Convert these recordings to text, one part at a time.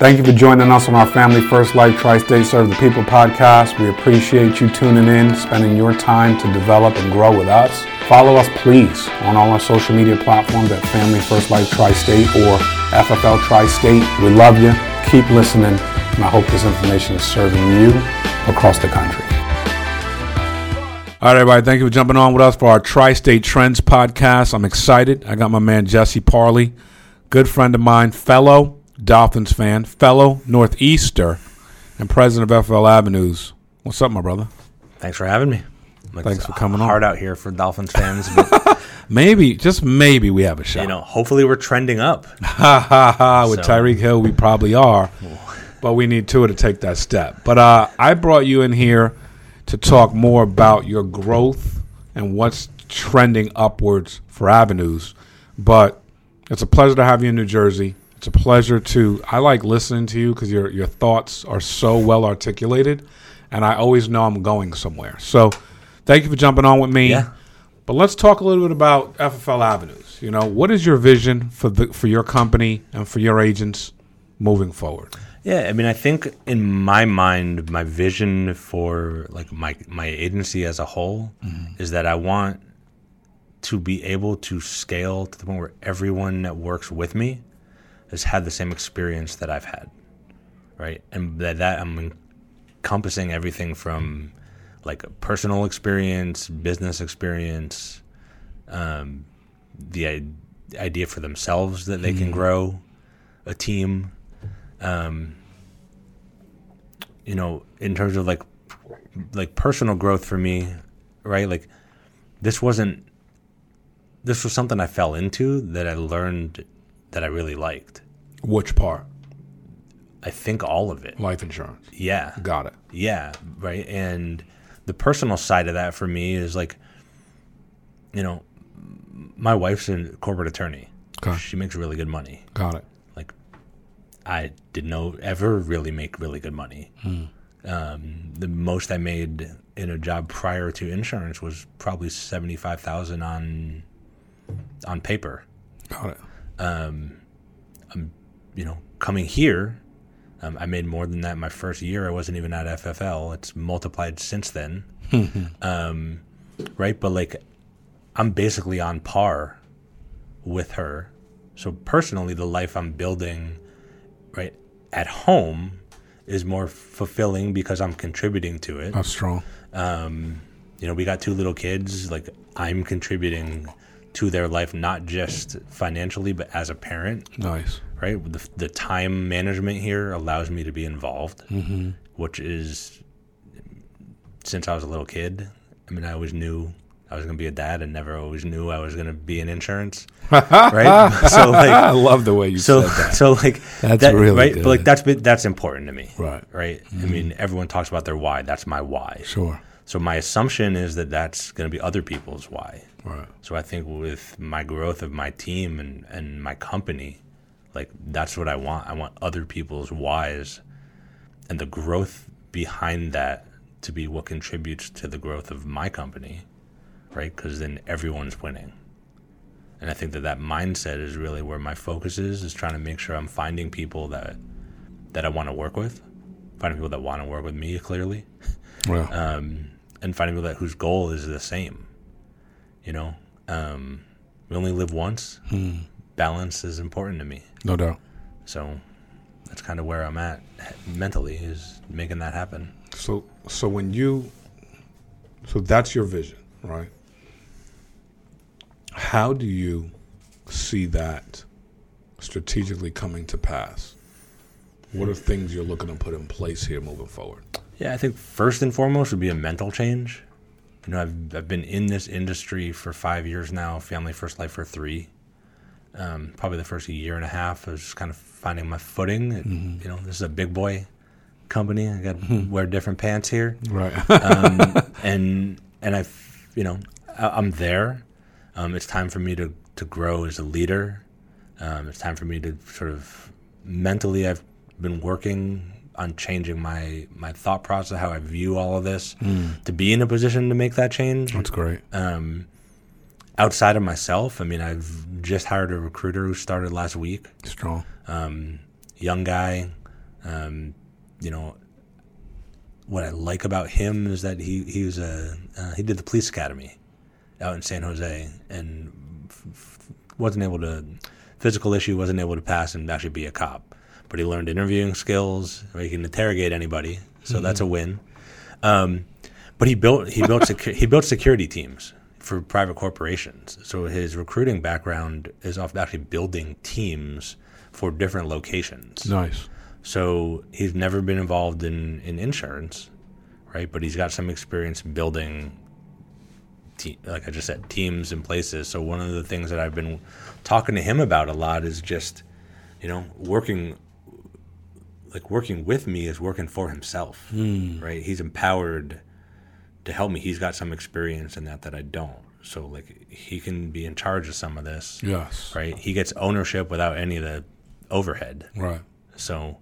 Thank you for joining us on our Family First Life Tri State Serve the People podcast. We appreciate you tuning in, spending your time to develop and grow with us. Follow us, please, on all our social media platforms at Family First Life Tri State or FFL Tri State. We love you. Keep listening, and I hope this information is serving you across the country. All right, everybody. Thank you for jumping on with us for our Tri State Trends podcast. I'm excited. I got my man Jesse Parley, good friend of mine, fellow Dolphins fan, fellow Northeaster, and president of FFL Avenues. What's up, my brother? Thanks for having me. Like Thanks for coming hard on. out here for Dolphins fans. But, maybe, just maybe, we have a shot. You know, hopefully we're trending up. Ha ha ha! With so. Tyreek Hill, we probably are, but we need Tua to take that step. But uh, I brought you in here to talk more about your growth and what's trending upwards for avenues. But it's a pleasure to have you in New Jersey. It's a pleasure to. I like listening to you because your your thoughts are so well articulated, and I always know I'm going somewhere. So, thank you for jumping on with me. Yeah. But let's talk a little bit about FFL Avenues. You know, what is your vision for the for your company and for your agents moving forward? Yeah, I mean, I think in my mind, my vision for like my my agency as a whole mm-hmm. is that I want to be able to scale to the point where everyone that works with me has had the same experience that I've had, right? And that that I'm encompassing everything from like a personal experience, business experience, um, the idea for themselves that they mm-hmm. can grow a team um, you know, in terms of like like personal growth for me, right? Like this wasn't this was something I fell into that I learned that I really liked. Which part? I think all of it. Life insurance. Yeah. Got it. Yeah, right. And the personal side of that for me is like you know, my wife's a corporate attorney. Okay. She makes really good money. Got it. Like, I didn't know ever really make really good money. Hmm. Um, the most I made in a job prior to insurance was probably seventy five thousand on on paper. Got it. Um, I'm, you know, coming here, um, I made more than that my first year. I wasn't even at FFL. It's multiplied since then. um, right, but like, I'm basically on par with her. So personally, the life I'm building right at home is more fulfilling because I'm contributing to it. That's strong. Um, you know, we got two little kids. Like I'm contributing to their life, not just financially, but as a parent. Nice. Right. The, the time management here allows me to be involved, mm-hmm. which is since I was a little kid. I mean, I always knew I was going to be a dad and never always knew I was going to be in insurance. right? So like I love the way you so, said that. So like that's that, really right? Good. But like that's that's important to me. Right. Right? Mm-hmm. I mean, everyone talks about their why. That's my why. Sure. So my assumption is that that's going to be other people's why. Right. So I think with my growth of my team and and my company, like that's what I want. I want other people's whys and the growth behind that to be what contributes to the growth of my company right? Because then everyone's winning. And I think that that mindset is really where my focus is, is trying to make sure I'm finding people that that I want to work with, finding people that want to work with me clearly, well. um, and finding people that whose goal is the same. You know, um, we only live once. Hmm. Balance is important to me. No doubt. So that's kind of where I'm at mentally is making that happen. So, so when you, so that's your vision, right? How do you see that strategically coming to pass? What are things you're looking to put in place here moving forward? Yeah, I think first and foremost would be a mental change. You know, I've, I've been in this industry for five years now, Family First Life for three. Um, probably the first year and a half, I was just kind of finding my footing. Mm-hmm. You know, this is a big boy company. I got to mm-hmm. wear different pants here. Right. um, and, and I, you know, I, I'm there. Um, it's time for me to, to grow as a leader. Um, it's time for me to sort of mentally, I've been working on changing my, my thought process, how I view all of this, mm. to be in a position to make that change. That's great. Um, outside of myself, I mean, I've just hired a recruiter who started last week. Strong. Um, young guy, Um, you know, what I like about him is that he he was a uh, he did the police academy out in San Jose and f- f- wasn't able to physical issue wasn't able to pass and actually be a cop, but he learned interviewing skills. He can interrogate anybody, so that's a win. Um, but he built he built secu- he built security teams for private corporations. So his recruiting background is off actually building teams for different locations. Nice. So he's never been involved in, in insurance, right? But he's got some experience building, te- like I just said, teams and places. So one of the things that I've been talking to him about a lot is just, you know, working, like working with me is working for himself, right? He's empowered to help me. He's got some experience in that that I don't. So like he can be in charge of some of this, Yes. right? He gets ownership without any of the overhead. Right. So,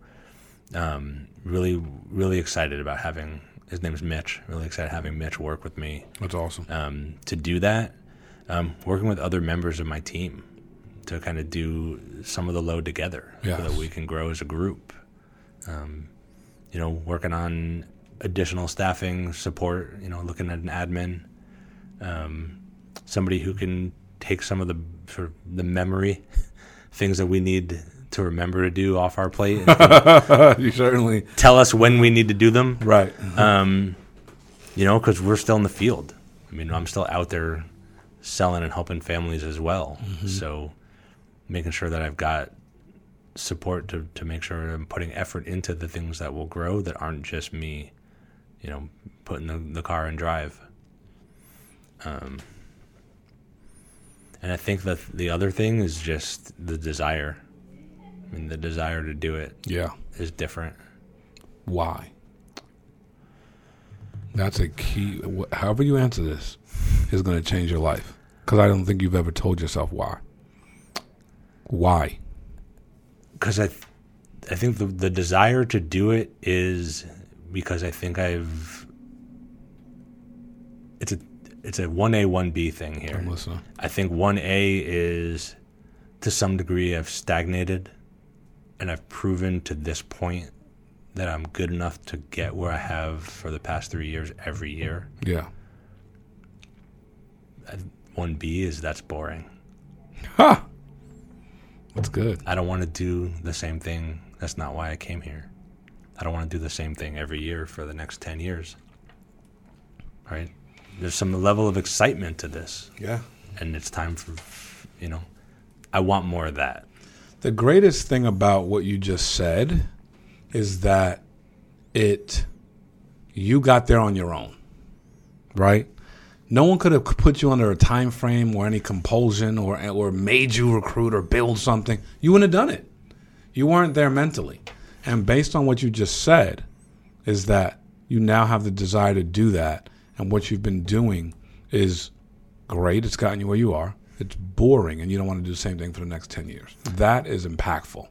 um, really, really excited about having his name is Mitch. Really excited having Mitch work with me That's awesome. um, to do that. Um, working with other members of my team to kind of do some of the load together so that we can grow as a group. Um, you know, working on additional staffing support. You know, looking at an admin, um, somebody who can take some of the sort of the memory things that we need to remember to do off our plate. you certainly tell us when we need to do them. right. Um, you know, because we're still in the field. I mean, I'm still out there selling and helping families as well. So, making sure that I've got support to, to make sure I'm putting effort into the things that will grow that aren't just me, you know, putting the, the car in drive. Um, and I think that the other thing is just the desire. I mean, the desire to do it Yeah. is different. Why? That's a key. However you answer this is going to change your life. Because I don't think you've ever told yourself why. Why? Because I, th- I think the the desire to do it is because I think I've. It's a it's a one A one B thing here. I'm listening. I think one A is, to some degree, I've stagnated, and I've proven to this point that I'm good enough to get where I have for the past three years every year. Yeah. One B is that's boring. Ha! That's good. I don't want to do the same thing. That's not why I came here. I don't want to do the same thing every year for the next 10 years. Right? There's some level of excitement to this, Yeah. and it's time for, you know, I want more of that. The greatest thing about what you just said is that it you got there on your own. Right? No one could have put you under a time frame or any compulsion or or made you recruit or build something. You wouldn't have done it. You weren't there mentally. And based on what you just said is that you now have the desire to do that and what you've been doing is great. It's gotten you where you are. It's boring, and you don't want to do the same thing for the next 10 years. That is impactful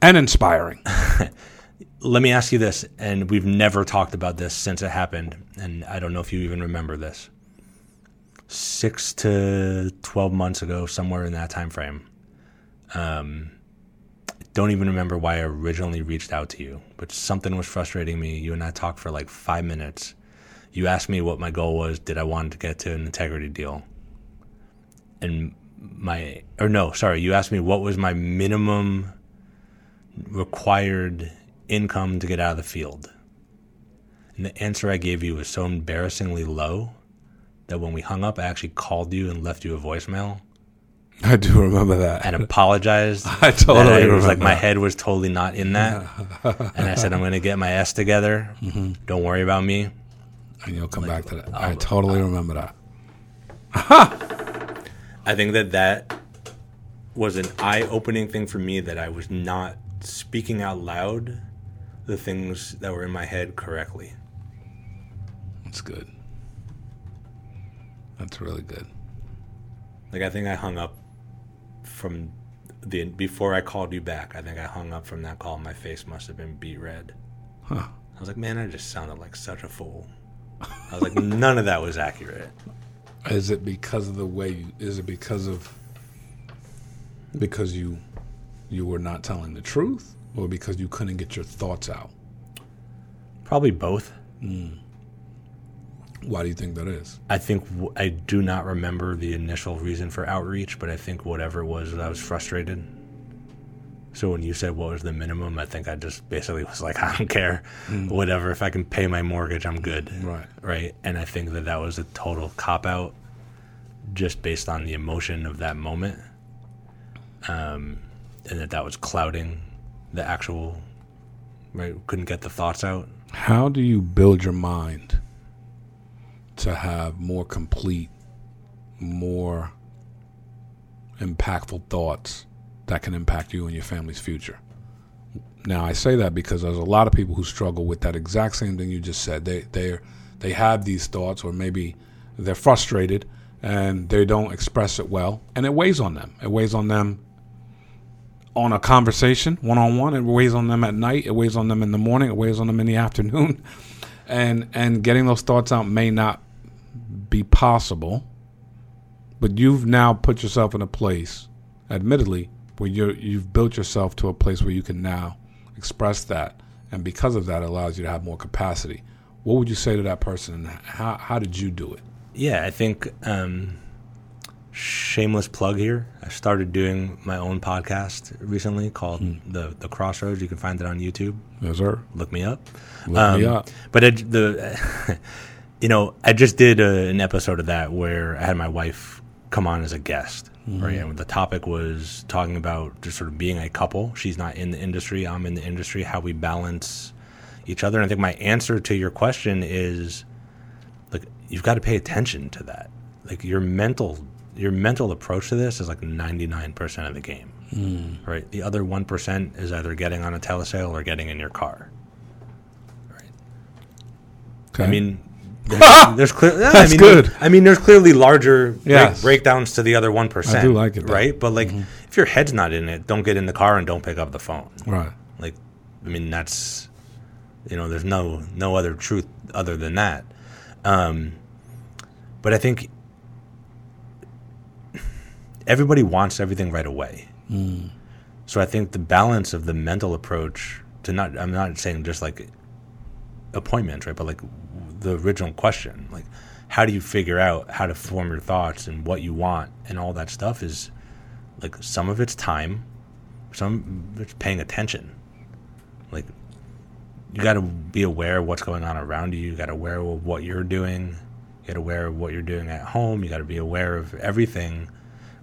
and inspiring. Let me ask you this, and we've never talked about this since it happened, and I don't know if you even remember this. Six to 12 months ago, somewhere in that time frame, um, don't even remember why I originally reached out to you, but something was frustrating me. You and I talked for like five minutes. You asked me what my goal was. Did I want to get to an integrity deal? And my, or no, sorry, you asked me what was my minimum required income to get out of the field. And the answer I gave you was so embarrassingly low that when we hung up, I actually called you and left you a voicemail I do remember that. and apologized. I totally that it was like my head was totally not in that. and I said, I'm going to get my S together. Mm-hmm. Don't worry about me. and you'll come back to that. I totally remember that. I think that that was an eye opening thing for me that I was not speaking out loud the things that were in my head correctly. That's good. That's really good. Like I think I hung up from the before I called you back. I think I hung up from that call. My face must have been beet red. Huh. I was like, man, I just sounded like such a fool. I was like, none of that was accurate. Is it because of the way you? Is it because of because you you were not telling the truth, or because you couldn't get your thoughts out? Probably both. Why do you think that is? I think w- I do not remember the initial reason for outreach, but I think whatever it was, I was frustrated. So when you said what was the minimum, I think I just basically was like, I don't care, whatever. If I can pay my mortgage, I'm good. Right. Right. And I think that that was a total cop out, just based on the emotion of that moment, um, and that that was clouding the actual. Right. Couldn't get the thoughts out. How do you build your mind to have more complete, more impactful thoughts that can impact you and your family's future? Now, I say that because there's a lot of people who struggle with that exact same thing you just said. They they they have these thoughts, or maybe they're frustrated and they don't express it well, and it weighs on them. It weighs on them on a conversation one on one. It weighs on them at night. It weighs on them in the morning. It weighs on them in the afternoon, and and getting those thoughts out may not be possible. But you've now put yourself in a place, admittedly, where you you've built yourself to a place where you can now express that, and because of that, it allows you to have more capacity. What would you say to that person, and how how did you do it? Yeah, I think um, shameless plug here. I started doing my own podcast recently called hmm. the the Crossroads. You can find it on YouTube. Yes, sir. Look me up. Look me um, up. But it, the you know I just did a, an episode of that where I had my wife come on as a guest. Right, hmm. and the topic was talking about just sort of being a couple. She's not in the industry. I'm in the industry. How we balance each other. And I think my answer to your question is like you've got to pay attention to that. Like your mental your mental approach to this is like 99% of the game. Right? The other 1% is either getting on a telesale or getting in your car. Okay. I mean there's, there's clear yeah, I That's mean, good. I mean there's clearly larger break- breakdowns to the other 1%. I do like it, though. Right? But like if your head's not in it, don't get in the car and don't pick up the phone. right. Like, I mean, that's you know, there's no no other truth other than that. Um, but I think everybody wants everything right away. Hmm. So I think the balance of the mental approach to not I'm not saying just like appointments, right? But like the original question, like how do you figure out how to form your thoughts and what you want and all that stuff is like some of it's time, some it's paying attention. Like you got to be aware of what's going on around you. You got to aware of what you're doing. You got to aware of what you're doing at home. You got to be aware of everything,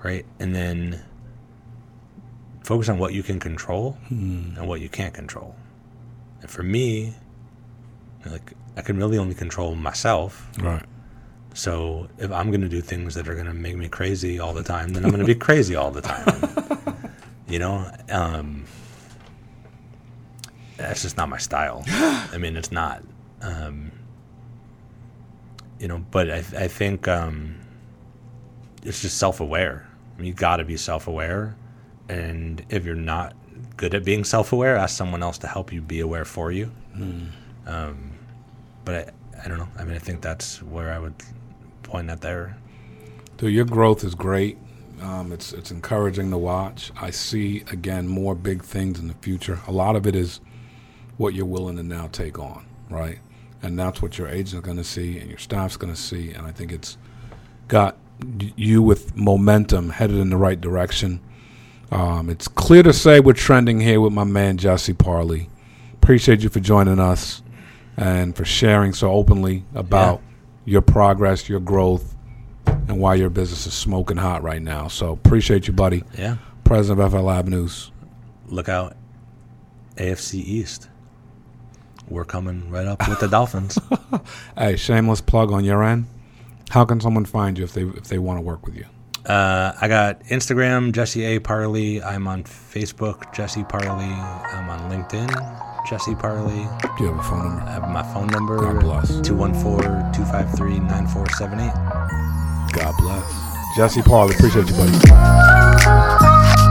right? And then focus on what you can control and what you can't control. And for me, like I can really only control myself. Right. So if I'm going to do things that are going to make me crazy all the time, then I'm going to be crazy all the time. you know, um, that's just not my style. I mean, it's not. Um, you know, but I, I think um, it's just self-aware. You got to be self-aware, and if you're not good at being self-aware, ask someone else to help you be aware for you. Um, but I, I don't know. I mean, I think that's where I would point at there. Dude, your growth is great. Um, it's it's encouraging to watch. I see again more big things in the future. A lot of it is what you're willing to now take on, right? And that's what your agent's are going to see and your staff's going to see. And I think it's got you with momentum headed in the right direction. Um, it's clear to say we're trending here with my man Jesse Parley. Appreciate you for joining us and for sharing so openly about your progress, your growth, and why your business is smoking hot right now. So appreciate you, buddy. Yeah. President of FFL Avenues. Look out, AFC East. We're coming right up with the Dolphins. Hey, shameless plug on your end. How can someone find you if they if they want to work with you? Uh, I got Instagram, Jesse A. Parley. I'm on Facebook, Jesse Parley. I'm on LinkedIn, Jesse Parley. Do you have a phone number? I have my phone number, God bless. 214-253-9478. God bless. Jesse Parley, appreciate you, buddy.